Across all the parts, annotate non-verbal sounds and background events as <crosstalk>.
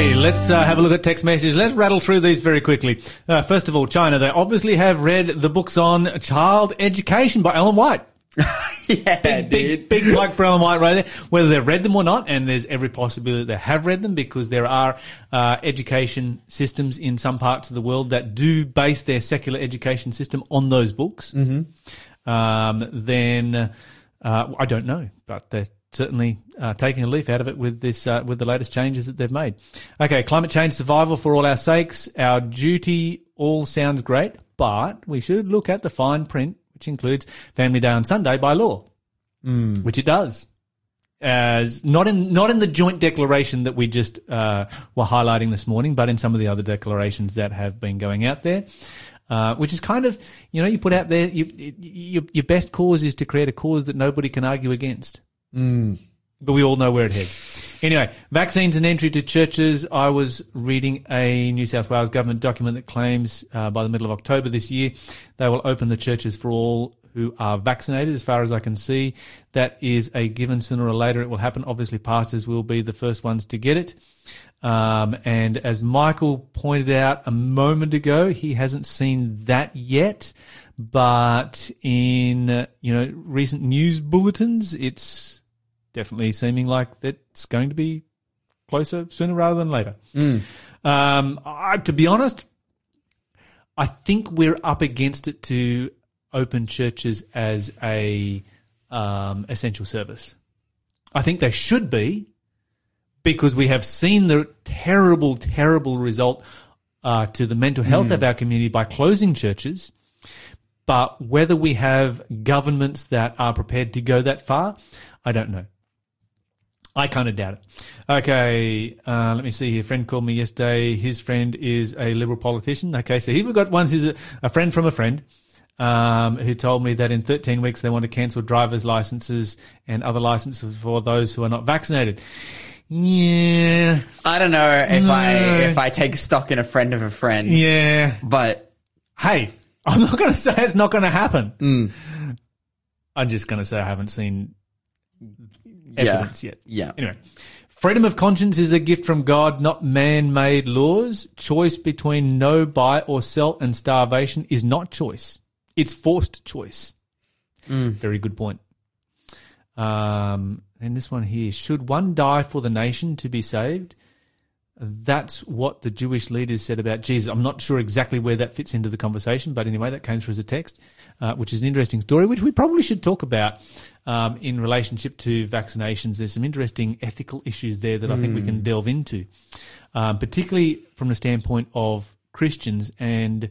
Okay, let's uh, have a look at text messages. Let's rattle through these very quickly. Uh, first of all, China. They obviously have read the books on child education by Ellen White. <laughs> yeah, Big, big, big plug for Ellen White right there. Whether they've read them or not, and there's every possibility they have read them because there are uh, education systems in some parts of the world that do base their secular education system on those books. Mm-hmm. Um, then uh, I don't know, but they're certainly uh, taking a leaf out of it with this uh, with the latest changes that they've made. Okay, climate change survival for all our sakes. Our duty all sounds great, but we should look at the fine print, which includes Family Day on Sunday by law, mm. which it does. As not in not in the joint declaration that we just uh, were highlighting this morning, but in some of the other declarations that have been going out there. Uh, which is kind of, you know, you put out there, you, you, your best cause is to create a cause that nobody can argue against. But we all know where it heads. Anyway, vaccines and entry to churches. I was reading a New South Wales government document that claims uh, by the middle of October this year they will open the churches for all who are vaccinated. As far as I can see, that is a given. Sooner or later, it will happen. Obviously, pastors will be the first ones to get it. Um, and as Michael pointed out a moment ago, he hasn't seen that yet. But in uh, you know recent news bulletins, it's definitely seeming like that's going to be closer sooner rather than later. Mm. Um, I, to be honest, I think we're up against it to open churches as a um, essential service. I think they should be because we have seen the terrible, terrible result uh, to the mental health mm. of our community by closing churches. But whether we have governments that are prepared to go that far, I don't know. I kind of doubt it. Okay, uh, let me see here. A friend called me yesterday. His friend is a liberal politician. Okay, so he got one who's a, a friend from a friend um, who told me that in 13 weeks they want to cancel driver's licenses and other licenses for those who are not vaccinated. Yeah. I don't know if no. I if I take stock in a friend of a friend. Yeah. But hey, I'm not going to say it's not going to happen. Mm. I'm just going to say I haven't seen evidence yeah. yet. Yeah. Anyway, freedom of conscience is a gift from God, not man-made laws. Choice between no buy or sell and starvation is not choice. It's forced choice. Mm. Very good point. Um, and this one here: Should one die for the nation to be saved? That's what the Jewish leaders said about Jesus. I'm not sure exactly where that fits into the conversation, but anyway, that came through as a text, uh, which is an interesting story, which we probably should talk about um, in relationship to vaccinations. There's some interesting ethical issues there that mm. I think we can hmm. delve into, um, particularly from the standpoint of Christians. And,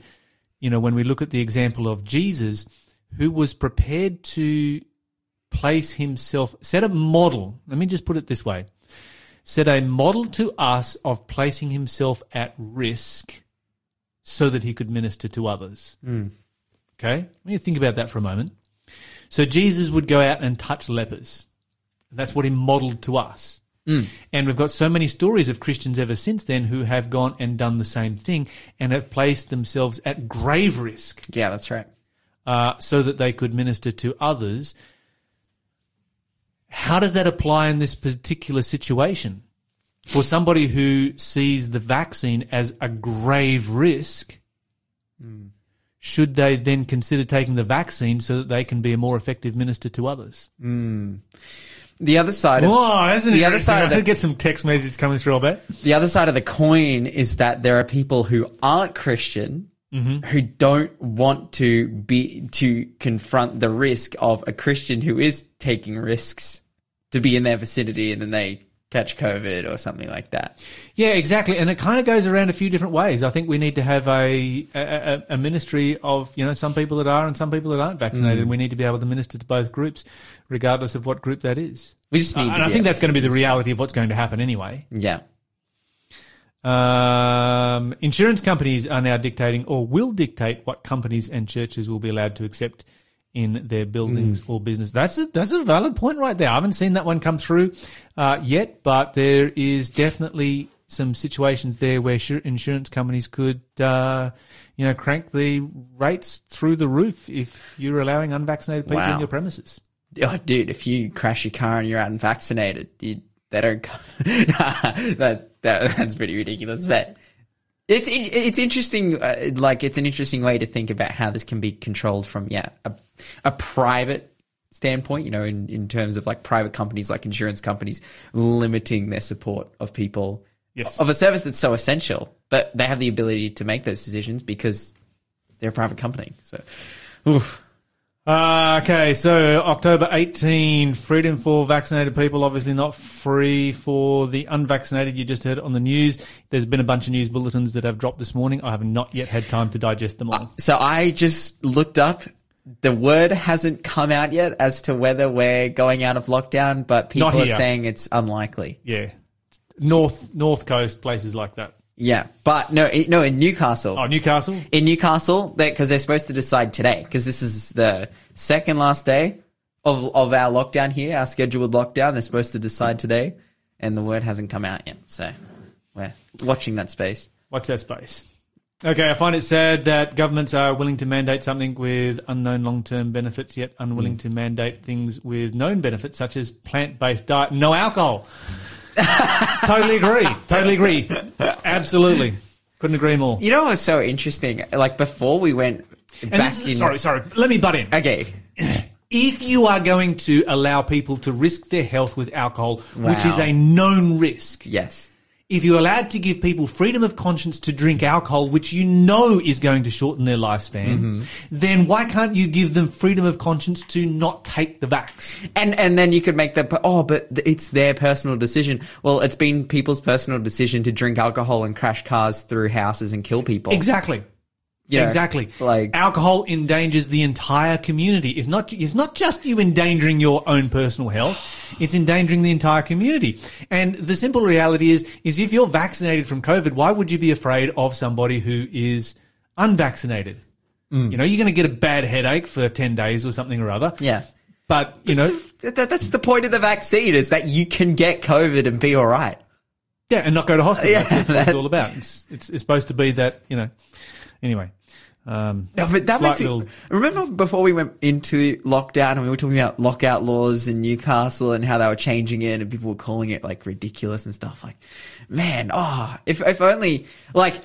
you know, when we look at the example of Jesus, who was prepared to place himself, set a model. Let me just put it this way set a model to us of placing himself at risk so that he could minister to others. Mm. Okay? When you think about that for a moment. So Jesus would go out and touch lepers. That's what he modeled to us. Mm. And we've got so many stories of Christians ever since then who have gone and done the same thing and have placed themselves at grave risk. Yeah, that's right. Uh, so that they could minister to others how does that apply in this particular situation? For somebody who sees the vaccine as a grave risk, mm. should they then consider taking the vaccine so that they can be a more effective minister to others? Mm. The other side of Whoa, isn't the other side I of the, get some text messages coming through. I bet the other side of the coin is that there are people who aren't Christian mm-hmm. who don't want to be to confront the risk of a Christian who is taking risks to be in their vicinity and then they catch COVID or something like that. Yeah, exactly. And it kind of goes around a few different ways. I think we need to have a, a, a ministry of, you know, some people that are and some people that aren't vaccinated. Mm. And we need to be able to minister to both groups, regardless of what group that is. We just need uh, And I think that's going to be the reality of what's going to happen anyway. Yeah. Um, insurance companies are now dictating or will dictate what companies and churches will be allowed to accept in their buildings mm. or business. That's a, that's a valid point right there. I haven't seen that one come through uh, yet, but there is definitely some situations there where insurance companies could, uh, you know, crank the rates through the roof if you're allowing unvaccinated people wow. in your premises. Oh, dude, if you crash your car and you're unvaccinated, you they don't <laughs> that, that that's pretty ridiculous, but it's it, it's interesting. Uh, like it's an interesting way to think about how this can be controlled from yeah a, a private standpoint. You know, in in terms of like private companies like insurance companies limiting their support of people Yes. of a service that's so essential, but they have the ability to make those decisions because they're a private company. So, oof. Uh, okay, so October 18, freedom for vaccinated people, obviously not free for the unvaccinated. You just heard it on the news. There's been a bunch of news bulletins that have dropped this morning. I have not yet had time to digest them all. So I just looked up. The word hasn't come out yet as to whether we're going out of lockdown, but people are saying it's unlikely. Yeah. North, North Coast, places like that. Yeah, but no, no, in Newcastle, Oh, Newcastle? in Newcastle, because they're supposed to decide today, because this is the second last day of of our lockdown here, our scheduled lockdown. They're supposed to decide today, and the word hasn't come out yet. So we're watching that space. What's that space? Okay, I find it sad that governments are willing to mandate something with unknown long term benefits, yet unwilling mm. to mandate things with known benefits, such as plant based diet, no alcohol. Totally agree. Totally agree. Absolutely. Couldn't agree more. You know what's so interesting? Like before we went And back this in. is, sorry, sorry. Let me butt in. Okay. If you are going to allow people to risk their health with alcohol, which is a known risk, Yes. If you're allowed to give people freedom of conscience to drink alcohol, which you know is going to shorten their lifespan, mm-hmm. then why can't you give them freedom of conscience to not take the vax? And and then you could make the oh, but it's their personal decision. Well, it's been people's personal decision to drink alcohol and crash cars through houses and kill people. Exactly. Know, exactly. like- alcohol endangers the entire community. It's not it's not just you endangering your own personal health. It's endangering the entire community. And the simple reality is is if you're vaccinated from COVID, why would you be afraid of somebody who is unvaccinated? Mm. You know, you're going to get a bad headache for 10 days or something or other. Yeah. But, you know, Th- th- that's the point of the vaccine is that you can get COVID and be all right. yeah, and not go to hospital. <laughs> Yeah, That's what it's all about. It's, it's, it's supposed to be that, you know, anyway. Um, No, but that makes little- it, remember before we went into lockdown and we were talking about lockout laws in Newcastle and how they were changing it and people were calling it like ridiculous and stuff like, man, oh, if, if only like,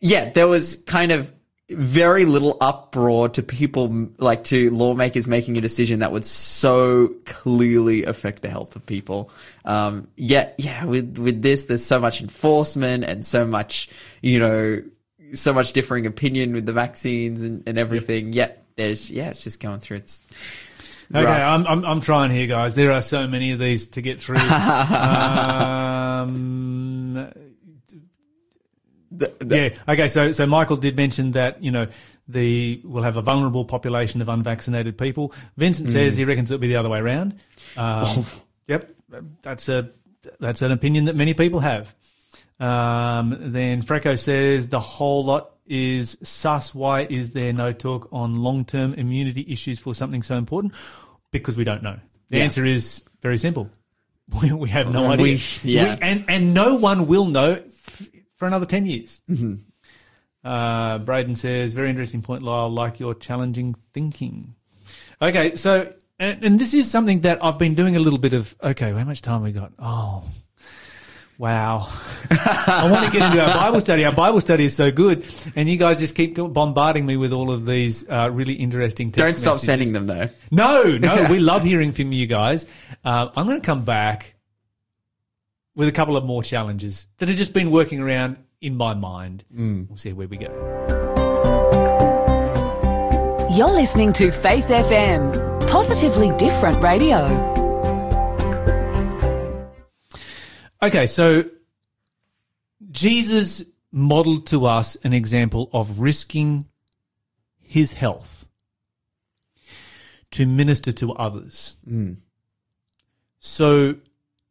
yeah, there was kind of very little uproar to people like to lawmakers making a decision that would so clearly affect the health of people. Um, yet, yeah, with, with this, there's so much enforcement and so much, you know, so much differing opinion with the vaccines and, and everything. Yet there's yeah, it's just going through its. Okay, rough. I'm, I'm I'm trying here, guys. There are so many of these to get through. <laughs> um, The- the- yeah. Okay. So so Michael did mention that you know the we'll have a vulnerable population of unvaccinated people. Vincent Hmm. says he reckons it'll be the other way around. Um, <laughs> yep. That's a that's an opinion that many people have. Um, then Freco says the whole lot is sus. Why is there no talk on long term immunity issues for something so important? Because we don't know. The Yeah. answer is very simple. <laughs> We, we have no We- idea. yeah. We- and and no one will know f- for another ten years. Mm-hmm. Uh, Braden says, very interesting point, Lyle. Like your challenging thinking. Okay, so and, and this is something that I've been doing a little bit of. Okay, how much time we got? Oh, wow! I want to get into our Bible study. Our Bible study is so good, and you guys just keep bombarding me with all of these uh, really interesting. Text Don't stop messages. sending them though. No, no, <laughs> we love hearing from you guys. Uh, I'm going to come back with a couple of more challenges that have just been working around in my mind. We'll see where we go. You're listening to Faith FM, positively different radio. Okay, so Jesus modeled to us an example of risking his health to minister to others. Hmm. So,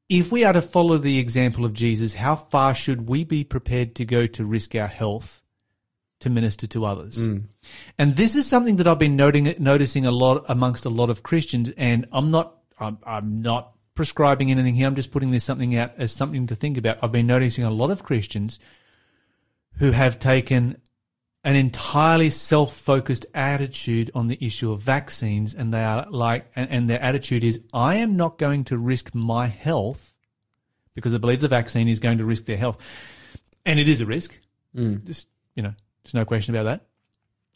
if we are to follow the example of Jesus, how far should we be prepared to go to risk our health to minister to others? Hmm. And this is something that I've been noting, noticing a lot amongst a lot of Christians. And I'm not, I'm, I'm not prescribing anything here. I'm just putting this something out as something to think about. I've been noticing a lot of Christians who have taken an entirely self-focused attitude on the issue of vaccines and they are like and, and their attitude is i am not going to risk my health because they believe the vaccine is going to risk their health. And it is a risk. Mm. Just, you know, there's no question about that.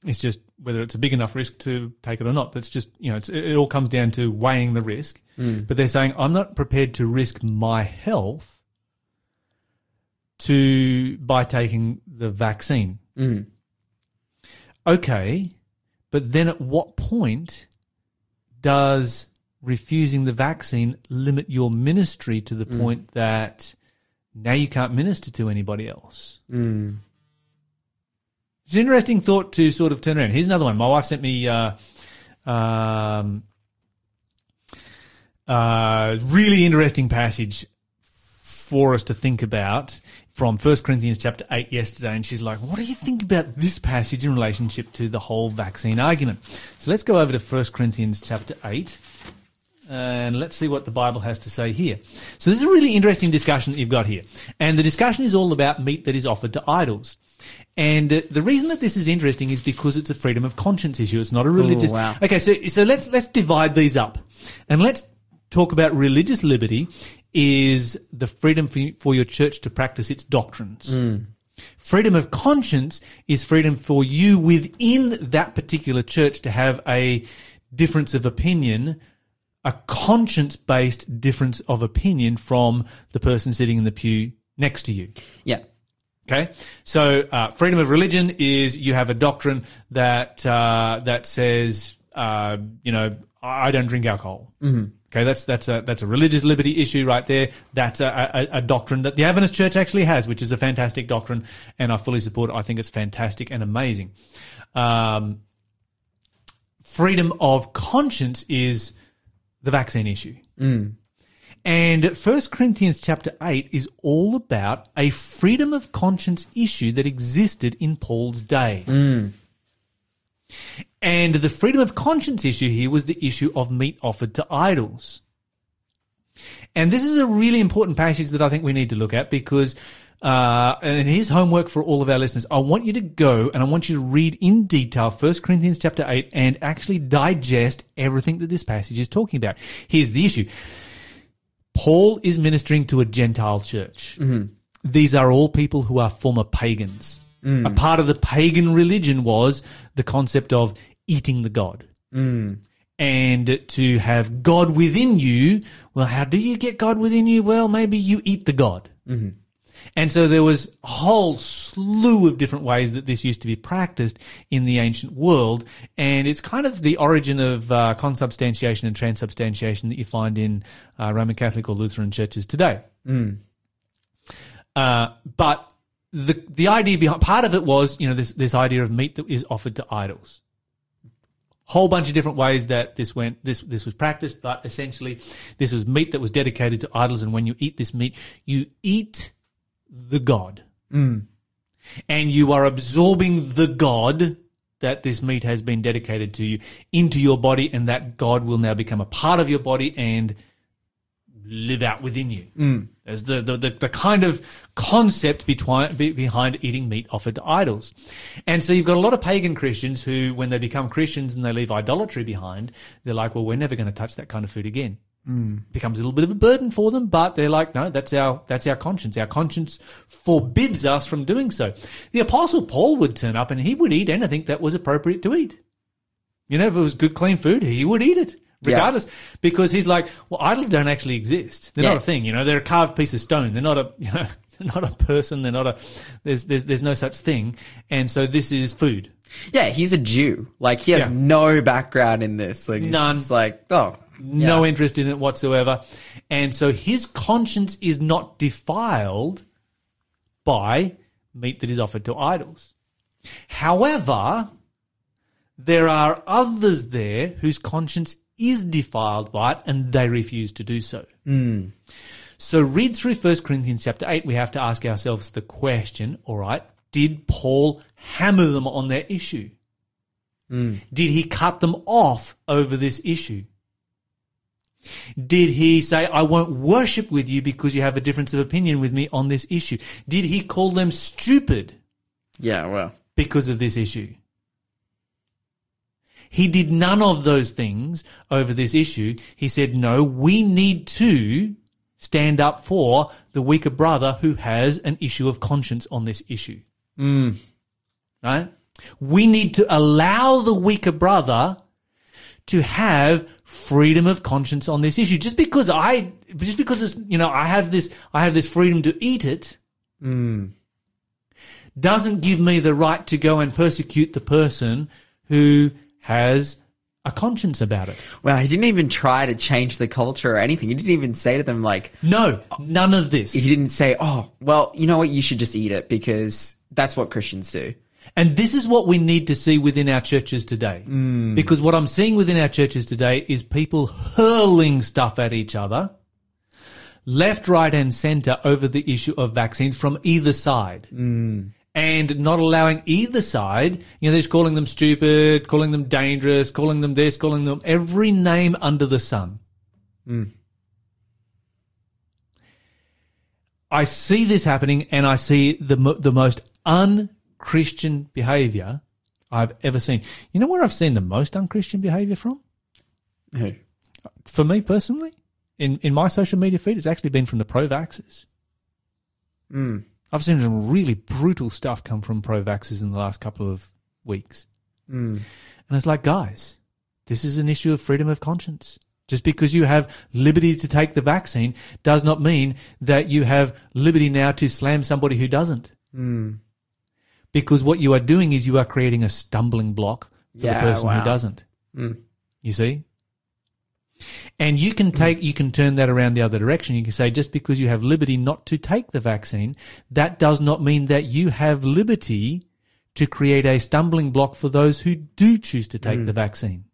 It's just whether it's a big enough risk to take it or not. That's just, you know, it's, it all comes down to weighing the risk. Hmm. But they're saying, I'm not prepared to risk my health to, by taking the vaccine. Hmm. Okay. But then at what point does refusing the vaccine limit your ministry to the hmm. point that now you can't minister to anybody else? It's an interesting thought to sort of turn around. Here's another one. My wife sent me uh, um, uh, really interesting passage for us to think about from 1 Corinthians chapter 8 yesterday. And she's like, what do you think about this passage in relationship to the whole vaccine argument? So let's go over to 1 Corinthians chapter 8 and let's see what the Bible has to say here. So this is a really interesting discussion that you've got here. And the discussion is all about meat that is offered to idols. And the reason that this is interesting is because it's a freedom of conscience issue. It's not a religious. wow. Okay, so so let's let's divide these up, and let's talk about religious liberty is the freedom for, for your church to practice its doctrines. Hmm. Freedom of conscience is freedom for you within that particular church to have a difference of opinion, a conscience based difference of opinion from the person sitting in the pew next to you. Yeah. Okay, so uh, freedom of religion is you have a doctrine that uh, that says uh, you know I don't drink alcohol. Mm-hmm. Okay, that's that's a that's a religious liberty issue right there. That's a, a, a doctrine that the Adventist Church actually has, which is a fantastic doctrine, and I fully support it. I think it's fantastic and amazing. Um, freedom of conscience is the vaccine issue. And 1 Corinthians chapter 8 is all about a freedom of conscience issue that existed in Paul's day. And the freedom of conscience issue here was the issue of meat offered to idols. And this is a really important passage that I think we need to look at because, uh, and here's homework for all of our listeners. I want you to go and I want you to read in detail 1 Corinthians chapter 8 and actually digest everything that this passage is talking about. Here's the issue. Paul is ministering to a Gentile church. Mm-hmm. These are all people who are former pagans. Mm. A part of the pagan religion was the concept of eating the God. Mm. And to have God within you, well, how do you get God within you? Well, maybe you eat the God. Mm-hmm. And so there was a whole slew of different ways that this used to be practiced in the ancient world. And it's kind of the origin of uh, consubstantiation and transubstantiation that you find in uh, Roman Catholic or Lutheran churches today. Uh, but the the idea behind part of it was, you know, this this idea of meat that is offered to idols. Whole bunch of different ways that this went, this this was practiced, but essentially, this was meat that was dedicated to idols. And when you eat this meat, you eat the god, mm. and you are absorbing the god that this meat has been dedicated to you into your body, and that god will now become a part of your body and live out within you. Mm. As the, the, the, the kind of concept between, be, behind eating meat offered to idols. And so you've got a lot of pagan Christians who, when they become Christians and they leave idolatry behind, they're like, well, we're never going to touch that kind of food again. Becomes a little bit of a burden for them, but they're like, no, that's our, that's our conscience. Our conscience forbids us from doing so. The apostle Paul would turn up and he would eat anything that was appropriate to eat. You know, if it was good, clean food, he would eat it. Yeah. Regardless, because he's like, well, idols don't actually exist. They're Yeah. not a thing. You know, they're a carved piece of stone. They're not a, <laughs> you know, not a person. They're not a, there's, there's, there's no such thing. And so this is food. Yeah, he's a Jew. Like he has Yeah. no background in this. Like None. It's like oh, no yeah. interest in it whatsoever. And so his conscience is not defiled by meat that is offered to idols. However, there are others there whose conscience is defiled by it and they refuse to do so. Hmm. So read through 1 Corinthians chapter 8. We have to ask ourselves the question, all right, did Paul hammer them on their issue? Hmm. Did he cut them off over this issue? Did he say, I won't worship with you because you have a difference of opinion with me on this issue? Did he call them stupid Yeah, well. because of this issue? He did none of those things over this issue. He said, no, we need to stand up for the weaker brother who has an issue of conscience on this issue. Mm. Right? We need to allow the weaker brother to have freedom of conscience on this issue. Just because I, just because it's, you know, I have this, I have this freedom to eat it, doesn't give me the right to go and persecute the person who has a conscience about it. Well, he didn't even try to change the culture or anything. He didn't even say to them like, No, none of this. he didn't say, "Oh, well, you know what? You should just eat it because that's what Christians do." And this is what we need to see within our churches today. Mm. Because what I'm seeing within our churches today is people hurling stuff at each other, left, right, and center over the issue of vaccines from either side. Mm. And not allowing either side, you know, they're just calling them stupid, calling them dangerous, calling them this, calling them every name under the sun. Mm. I see this happening and I see the, the most unchristian behavior I've ever seen. You know where I've seen the most unchristian behavior from? Who? For me personally, in, in my social media feed, it's actually been from the pro-vaxxers. Hmm. I've seen some really brutal stuff come from pro-vaxxers in the last couple of weeks. Hmm. And it's like, guys, this is an issue of freedom of conscience. Just because you have liberty to take the vaccine does not mean that you have liberty now to slam somebody who doesn't. Hmm. Because what you are doing is you are creating a stumbling block for Yeah, the person wow. who doesn't. Hmm. You see? And you can take, you can turn that around the other direction. You can say, just because you have liberty not to take the vaccine, that does not mean that you have liberty to create a stumbling block for those who do choose to take hmm. the vaccine.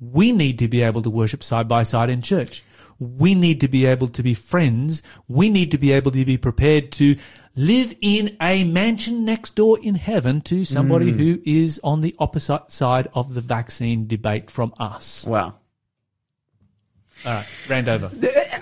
We need to be able to worship side by side in church. We need to be able to be friends. We need to be able to be prepared to live in a mansion next door in heaven to somebody who is on the opposite side of the vaccine debate from us. Wow. All right, round over.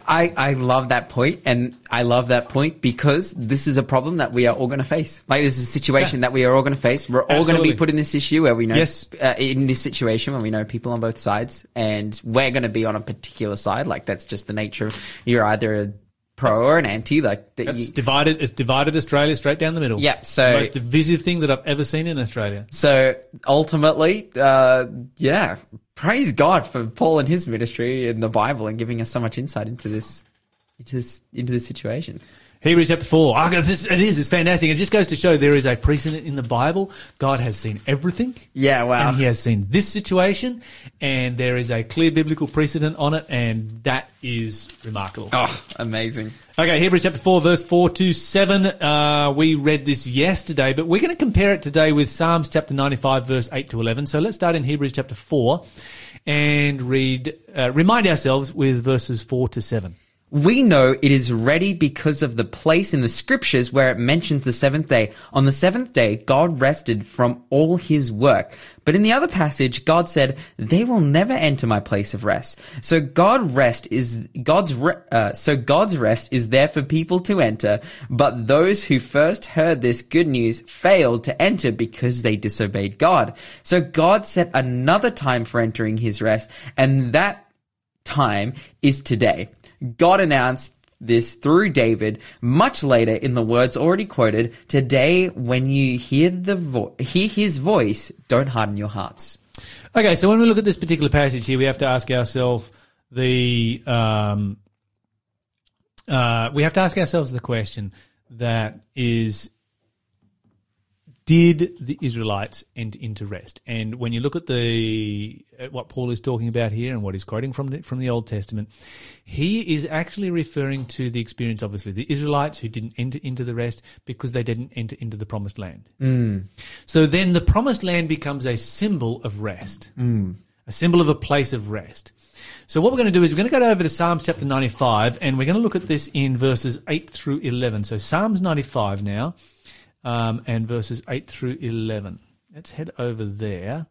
I, I love that point, and I love that point because this is a problem that we are all going to face. Like this is a situation that we are all going to face. We're all going to be put in this issue where we know Yes. uh, in this situation where we know people on both sides, and we're going to be on a particular side. Like that's just the nature. of You're either a pro or an anti. Like that. It's You, divided. It's divided Australia straight down the middle. Yep, so- the most divisive thing that I've ever seen in Australia. so ultimately, uh, yeah, praise God for Paul and his ministry in the Bible and giving us so much insight into this, into this, into this situation. Hebrews chapter 4. Ah, this, it is. It's fantastic. It just goes to show there is a precedent in the Bible. God has seen everything. Yeah, wow. And he has seen this situation, and there is a clear biblical precedent on it, and that is remarkable. Oh, amazing. Okay, Hebrews chapter 4, verse 4 to 7. Uh, we read this yesterday, but we're going to compare it today with Psalms chapter 95, verse 8 to 11. So let's start in Hebrews chapter 4 and read, uh, remind ourselves with verses 4 to 7. We know it is ready because of the place in the scriptures where it mentions the seventh day. On the seventh day, God rested from all his work. But in the other passage, God said, they will never enter my place of rest. So God rest is, God's, re- uh, so God's rest is there for people to enter. But those who first heard this good news failed to enter because they disobeyed God. So God set another time for entering his rest. And that time is today. God announced this through David much later in the words already quoted. Today, when you hear the vo- hear his voice, don't harden your hearts. Okay, so when we look at this particular passage here, we have to ask ourselves the um, uh, we have to ask ourselves the question that is did the Israelites enter into rest? And when you look at the at what Paul is talking about here and what he's quoting from the, from the Old Testament, he is actually referring to the experience, obviously, the Israelites who didn't enter into the rest because they didn't enter into the promised land. Mm. So then the promised land becomes a symbol of rest, mm. a symbol of a place of rest. So what we're going to do is we're going to go over to Psalms chapter 95 and we're going to look at this in verses 8 through 11. So Psalms 95 now um, and verses 8 through 11. Let's head over there.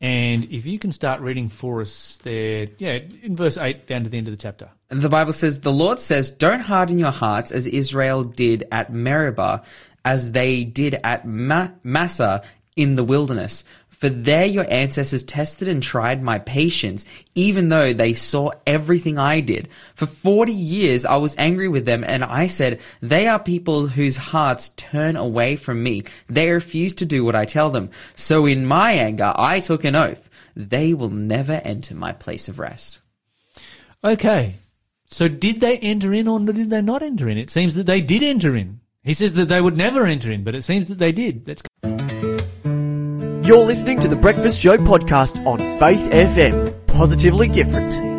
And if you can start reading for us there, yeah, in verse 8 down to the end of the chapter. And the Bible says, The Lord says, Don't harden your hearts as Israel did at Meribah, as they did at Ma- Massah in the wilderness. For there your ancestors tested and tried my patience, even though they saw everything I did. For 40 years I was angry with them and I said, they are people whose hearts turn away from me. They refuse to do what I tell them. So in my anger I took an oath. They will never enter my place of rest. Okay. So did they enter in or did they not enter in? It seems that they did enter in. He says that they would never enter in, but it seems that they did. That's You're listening to the Breakfast Show podcast on Faith FM. Positively different.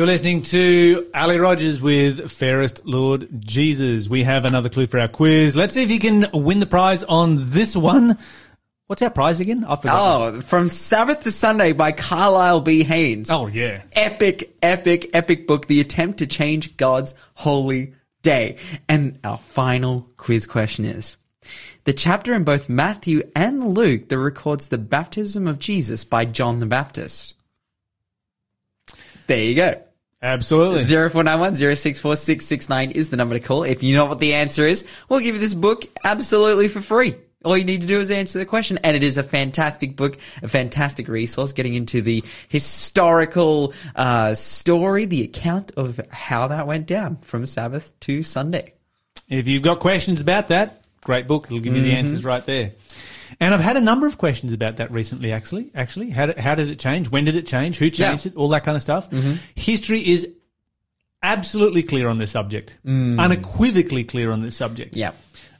You're listening to Ali Rogers with Fairest Lord Jesus. We have another clue for our quiz. Let's see if you can win the prize on this one. What's our prize again? I forgot. Oh, from Sabbath to Sunday by Carlyle B. Haynes. Oh, yeah. Epic, epic, epic book. The attempt to change God's holy day. And our final quiz question is the chapter in both Matthew and Luke that records the baptism of Jesus by John the Baptist. There you go. Absolutely. 0491 064 669 is the number to call. If you know what the answer is, we'll give you this book absolutely for free. All you need to do is answer the question. And it is a fantastic book, a fantastic resource getting into the historical uh, story, the account of how that went down from Sabbath to Sunday. If you've got questions about that, great book. It'll give you the answers right there. And I've had a number of questions about that recently, actually. Actually, how did, how did it change? When did it change? Who changed Yeah. it? All that kind of stuff. History is absolutely clear on this subject, unequivocally clear on this subject. Yeah.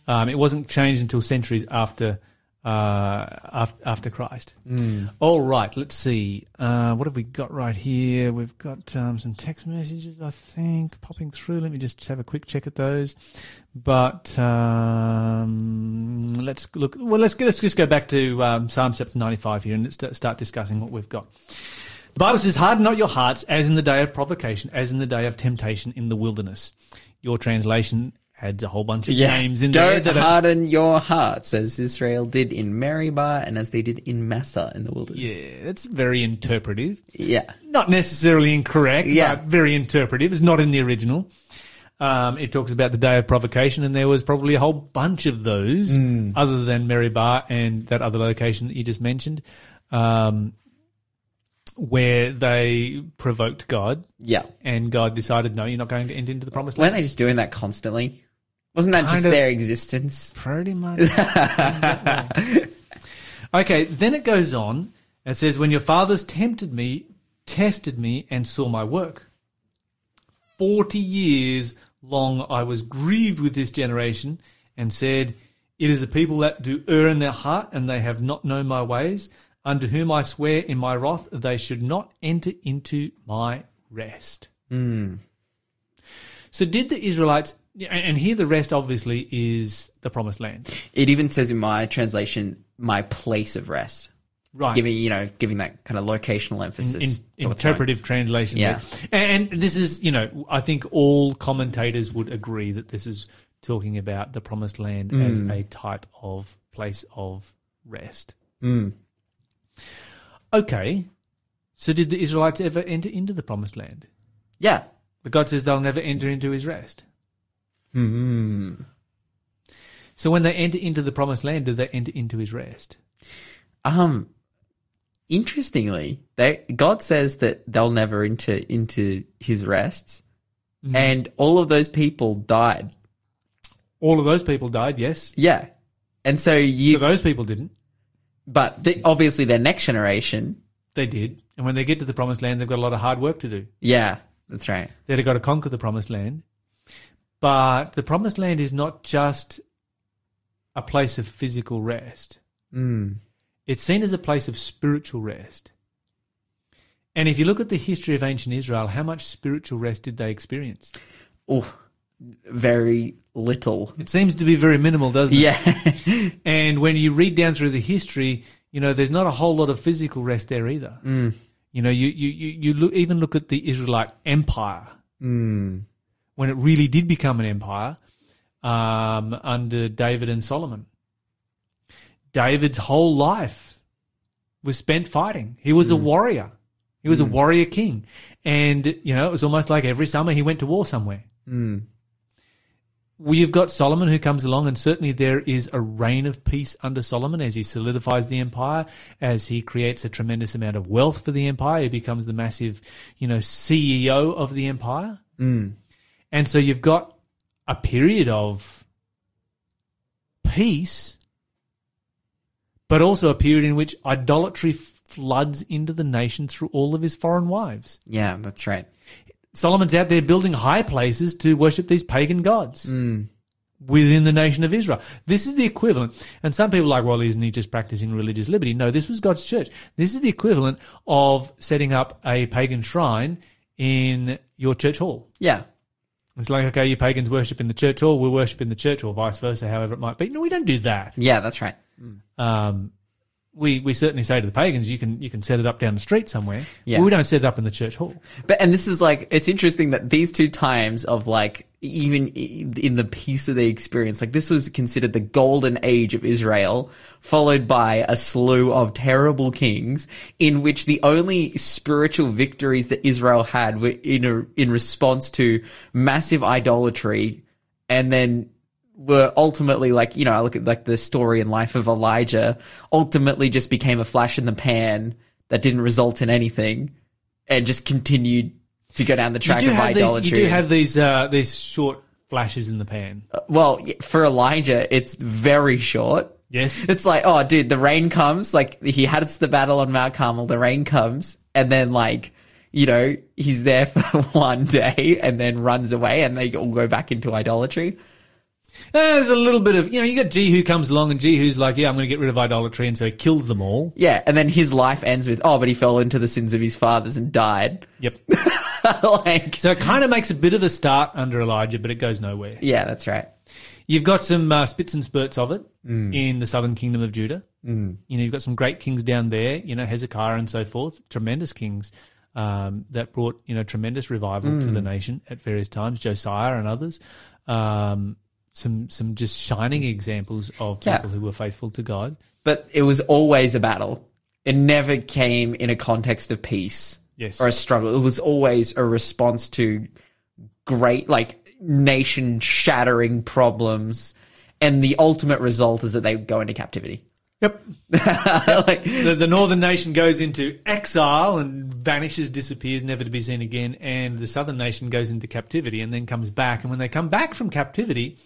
Um, it wasn't changed until centuries after uh, after, after Christ. All right, let's see. Uh, what have we got right here? We've got um, some text messages, I think, popping through. Let me just have a quick check at those. But um, let's look. Well, let's let's just go back to um, Psalm chapter ninety-five here and let's start discussing what we've got. The Bible says, "Harden not your hearts, as in the day of provocation, as in the day of temptation in the wilderness." Your translation adds a whole bunch of names in there Don't that are harden your hearts as Israel did in Meribah and as they did in Massah in the wilderness. Yeah, that's very interpretive. Yeah. Not necessarily incorrect, Yeah. but very interpretive. It's not in the original. Um, it talks about the day of provocation, and there was probably a whole bunch of those, Mm. other than Meribah and that other location that you just mentioned, um, where they provoked God, Yeah. and God decided, no, you're not going to enter into the promised Weren't they just doing that constantly? Wasn't that just their existence? Pretty much. <laughs> okay, then it goes on and says, When your fathers tempted me, tested me, and saw my work. Forty years long I was grieved with this generation and said, It is a people that do err in their heart, and they have not known my ways, unto whom I swear in my wrath they should not enter into my rest. Hmm. So did the Israelites and here the rest obviously is the promised land. It even says in my translation, my place of rest. Right. Giving, you know, giving that kind of locational emphasis. in, going- interpretive translation. Yeah. there. And this is, you know, I think all commentators would agree that this is talking about the promised land mm. as a type of place of rest. Mm. Okay. So did the Israelites ever enter into the promised land? Yeah. But God says they'll never enter into his rest. Hmm. So when they enter into the promised land, do they enter into his rest? Um, interestingly, they God says that they'll never enter into His rests, Mm-hmm. and all of those people died. All of those people died, yes. Yeah, and so you, So those people didn't. but the, obviously their next generation. They did. And when they get to the promised land, they've got a lot of hard work to do. Yeah, that's right. They've got to conquer the promised land. But the promised land is not just a place of physical rest. Mm. It's seen as a place of spiritual rest. And if you look at the history of ancient Israel, how much spiritual rest did they experience? Oh, very little. It seems to be very minimal, doesn't it? Yeah, <laughs> And when you read down through the history, you know, there's not a whole lot of physical rest there either. Mm. You know, you, you, you, you look, even look at the Israelite empire. mm. when it really did become an empire um, under David and Solomon. David's whole life was spent fighting. He was a warrior. He was a warrior king. And, you know, it was almost like every summer he went to war somewhere. Well, you've got Solomon who comes along, and certainly there is a reign of peace under Solomon as he solidifies the empire, as he creates a tremendous amount of wealth for the empire. He becomes the massive, you know, CEO of the empire. Mm. And so you've got a period of peace, but also a period in which idolatry floods into the nation through all of his foreign wives. yeah, that's right. Solomon's out there building high places to worship these pagan gods within the nation of Israel. This is the equivalent. And some people are like, well, isn't he just practicing religious liberty? No, this was God's church. This is the equivalent of setting up a pagan shrine in your church hall. Yeah, It's like, okay, you pagans worship in the church hall, we'll worship in the church hall, vice versa, however it might be. No, we don't do that. yeah, that's right. Um, we, we certainly say to the pagans, you can, you can set it up down the street somewhere. Yeah. But we don't set it up in the church hall. But and this is like it's interesting that these two times of like even in the peace of the experience, like this was considered the golden age of Israel, followed by a slew of terrible kings, in which the only spiritual victories that Israel had were in a, in response to massive idolatry, and then were ultimately like you know I look at like the story and life of Elijah ultimately just became a flash in the pan that didn't result in anything and just continued to go down the track of idolatry. these, you do have these, uh, these short flashes in the pan. well, for Elijah, it's very short. Yes. <laughs> It's like, oh, dude, the rain comes. Like he had the battle on Mount Carmel. The rain comes, and then like, you know, he's there <laughs> for one day, and then runs away, and they all go back into idolatry. Uh, There's a little bit of, you know, you got Jehu comes along and Jehu's like, yeah, I'm going to get rid of idolatry. And so he kills them all. Yeah, and then his life ends with, oh, but he fell into the sins of his fathers and died. Yep. <laughs> like, so it kind of makes a bit of a start under Elijah, but it goes nowhere. yeah, that's right. You've got some uh, spits and spurts of it in the southern kingdom of Judah. Mm. You know, you've got some great kings down there, you know, Hezekiah and so forth, tremendous kings um, that brought, you know, tremendous revival to the nation at various times, Josiah and others. Um, some some just shining mm-hmm. examples of Yeah. people who were faithful to God. But it was always a battle. It never came in a context of peace Yes. or a struggle. It was always a response to great, like, nation shattering problems. And the ultimate result is that they go into captivity. Yep. <laughs> like, the, the northern nation goes into exile and vanishes, disappears, never to be seen again, and the southern nation goes into captivity and then comes back. And when they come back from captivity,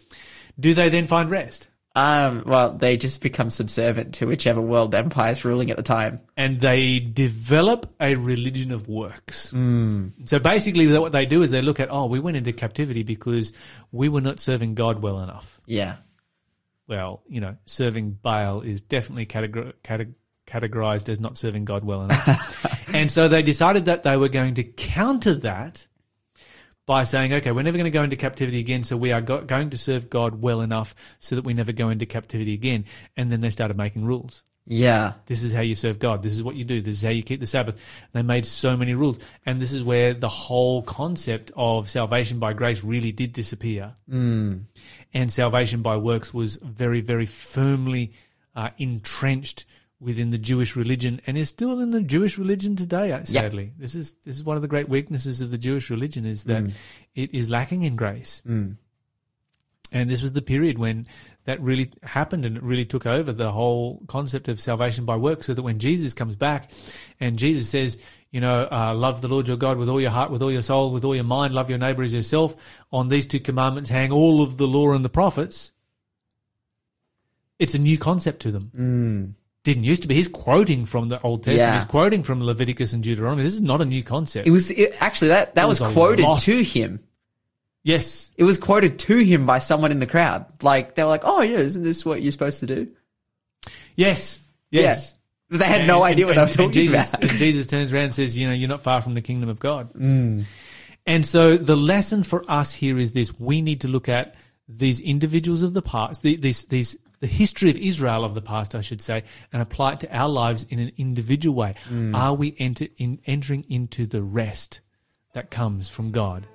do they then find rest? um, well, they just become subservient to whichever world empire is ruling at the time. And they develop a religion of works. So basically, what they do is they look at, oh, we went into captivity because we were not serving God well enough. Yeah. Well, you know, serving Baal is definitely categor- categ- categorized as not serving God well enough. <laughs> and so they decided that they were going to counter that by saying, okay, we're never going to go into captivity again, so we are go- going to serve God well enough so that we never go into captivity again. And then they started making rules. Yeah. This is how you serve God. This is what you do. This is how you keep the Sabbath. They made so many rules. And this is where the whole concept of salvation by grace really did disappear. Mm. And salvation by works was very, very firmly uh, entrenched within the Jewish religion and is still in the Jewish religion today, uh, sadly. This is this is one of the great weaknesses of the Jewish religion is that it is lacking in grace. And this was the period when that really happened and it really took over the whole concept of salvation by works. So that when Jesus comes back and Jesus says, you know, uh, love the Lord your God with all your heart, with all your soul, with all your mind, love your neighbor as yourself, on these two commandments hang all of the law and the prophets. It's a new concept to them. Didn't used to be. He's quoting from the Old Testament. Yeah. He's quoting from Leviticus and Deuteronomy. This is not a new concept. It was it, actually that that was, was quoted to him. yes. It was quoted to him by someone in the crowd. Like they were like, "Oh yeah, isn't this what you're supposed to do?" Yes. Yes. Yeah. They had no idea what and- they were and talking Jesus, about. Jesus turns around and says, you know, you're not far from the kingdom of God. Mm. And so the lesson for us here is this: we need to look at these individuals of the past, the, these, these, the history of Israel of the past, I should say, and apply it to our lives in an individual way. Mm. Are we enter, in, entering into the rest that comes from God?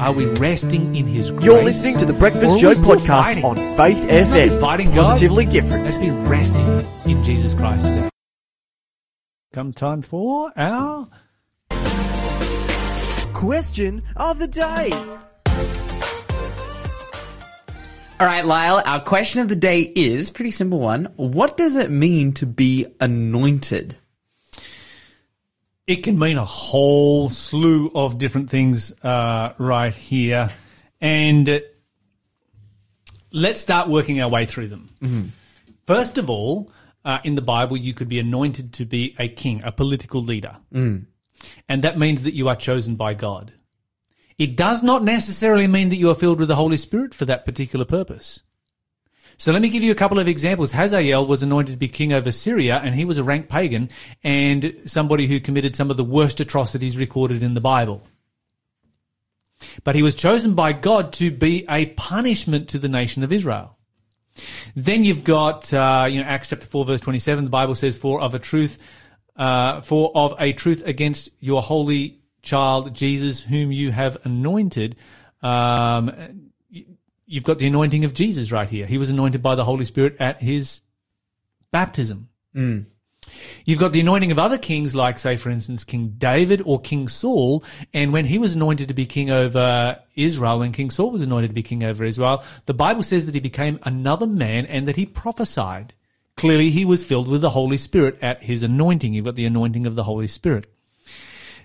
Are we resting in His grace? You're listening to the Breakfast Show podcast fighting? on Faith FM. fighting God. Positively different. Let's be resting in Jesus Christ today. Come time for our Question of the day. All right, Lyle. Our question of the day is pretty simple one. What does it mean to be anointed? it can mean a whole slew of different things uh, right here. And let's start working our way through them. First of all, uh, in the Bible, you could be anointed to be a king, a political leader. And that means that you are chosen by God. It does not necessarily mean that you are filled with the Holy Spirit for that particular purpose. So let me give you a couple of examples. Hazael was anointed to be king over Syria, and he was a rank pagan and somebody who committed some of the worst atrocities recorded in the Bible. But he was chosen by God to be a punishment to the nation of Israel. Then you've got, uh, you know, Acts chapter 4 verse 27, the Bible says, for of a truth, uh, for of a truth against your holy child, Jesus, whom you have anointed, um, you've got the anointing of Jesus right here. He was anointed by the Holy Spirit at his baptism. You've got the anointing of other kings, like, say, for instance, King David or King Saul. And when he was anointed to be king over Israel, when King Saul was anointed to be king over Israel, the Bible says that he became another man and that he prophesied. Clearly, he was filled with the Holy Spirit at his anointing. You've got the anointing of the Holy Spirit.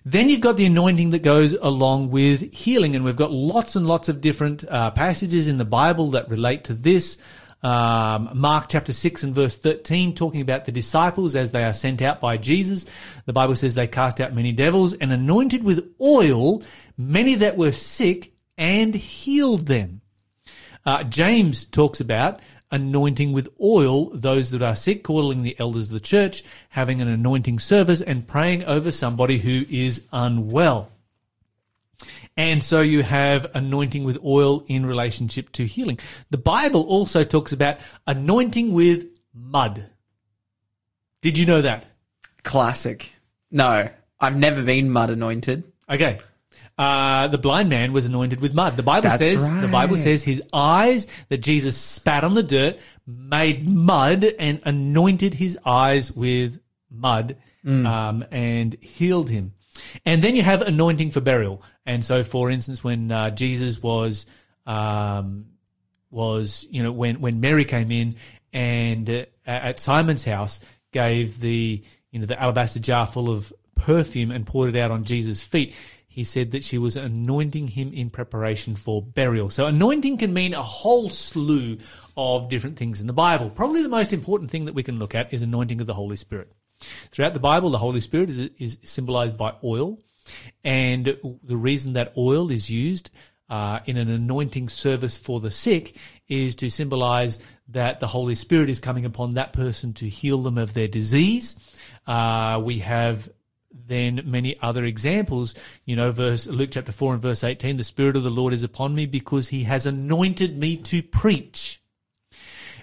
Then you've got the anointing that goes along with healing, and we've got lots and lots of different uh, passages in the Bible that relate to this. Um, Mark chapter 6 and verse 13, talking about the disciples as they are sent out by Jesus. The Bible says they cast out many devils and anointed with oil many that were sick and healed them. Uh, James talks about anointing with oil those that are sick, calling the elders of the church, having an anointing service, and praying over somebody who is unwell. And so you have anointing with oil in relationship to healing. The Bible also talks about anointing with mud. Did you know that? Classic. No, I've never been mud anointed. Okay. Uh, the blind man was anointed with mud. The Bible That's says the Bible says his eyes that Jesus spat on the dirt made mud and anointed his eyes with mud Mm. um, and healed him. And then you have anointing for burial. And so, for instance, when uh, Jesus was um, was you know when when Mary came in and uh, at Simon's house gave the you know the alabaster jar full of perfume and poured it out on Jesus' feet. He said that she was anointing him in preparation for burial. So anointing can mean a whole slew of different things in the Bible. Probably the most important thing that we can look at is anointing of the Holy Spirit. Throughout the Bible, the Holy Spirit is, is symbolized by oil. And the reason that oil is used uh, in an anointing service for the sick is to symbolize that the Holy Spirit is coming upon that person to heal them of their disease. Uh, we have then many other examples. You know, verse Luke chapter four and verse eighteen: "The Spirit of the Lord is upon me because He has anointed me to preach."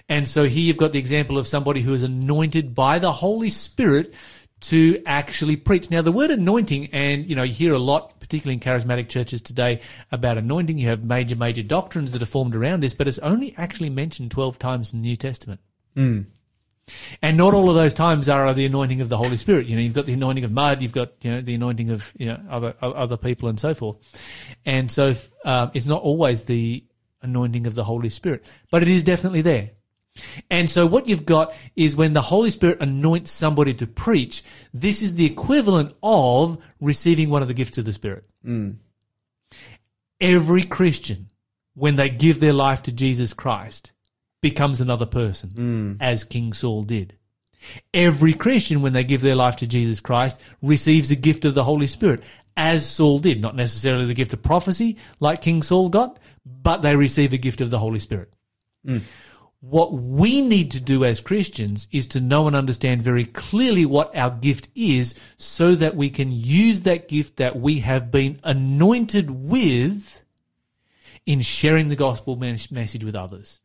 And so here you've got the example of somebody who is anointed by the Holy Spirit to actually preach. Now, the word anointing, and you know, you hear a lot, particularly in charismatic churches today, about anointing. You have major, major doctrines that are formed around this, but it's only actually mentioned 12 times in the New Testament. And not all of those times are the anointing of the Holy Spirit. You know, you've got the anointing of mud, you've got you know the anointing of you know other other people and so forth. And so um, it's not always the anointing of the Holy Spirit, but it is definitely there. And so what you've got is when the Holy Spirit anoints somebody to preach, this is the equivalent of receiving one of the gifts of the Spirit. Mm. Every Christian, when they give their life to Jesus Christ, becomes another person, mm. as King Saul did. Every Christian, when they give their life to Jesus Christ, receives a gift of the Holy Spirit, as Saul did. Not necessarily the gift of prophecy, like King Saul got, but they receive a gift of the Holy Spirit. Mm. What we need to do as Christians is to know and understand very clearly what our gift is so that we can use that gift that we have been anointed with in sharing the gospel message with others.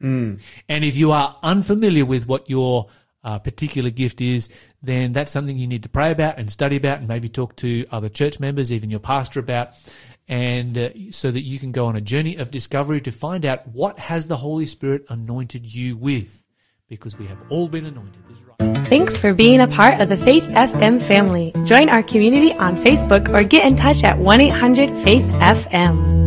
And if you are unfamiliar with what your uh, particular gift is, then that's something you need to pray about and study about and maybe talk to other church members, even your pastor about, and uh, so that you can go on a journey of discovery to find out what has the Holy Spirit anointed you with. Because we have all been anointed. Right. Thanks for being a part of the Faith FM family. Join our community on Facebook or get in touch at 1 800 Faith FM.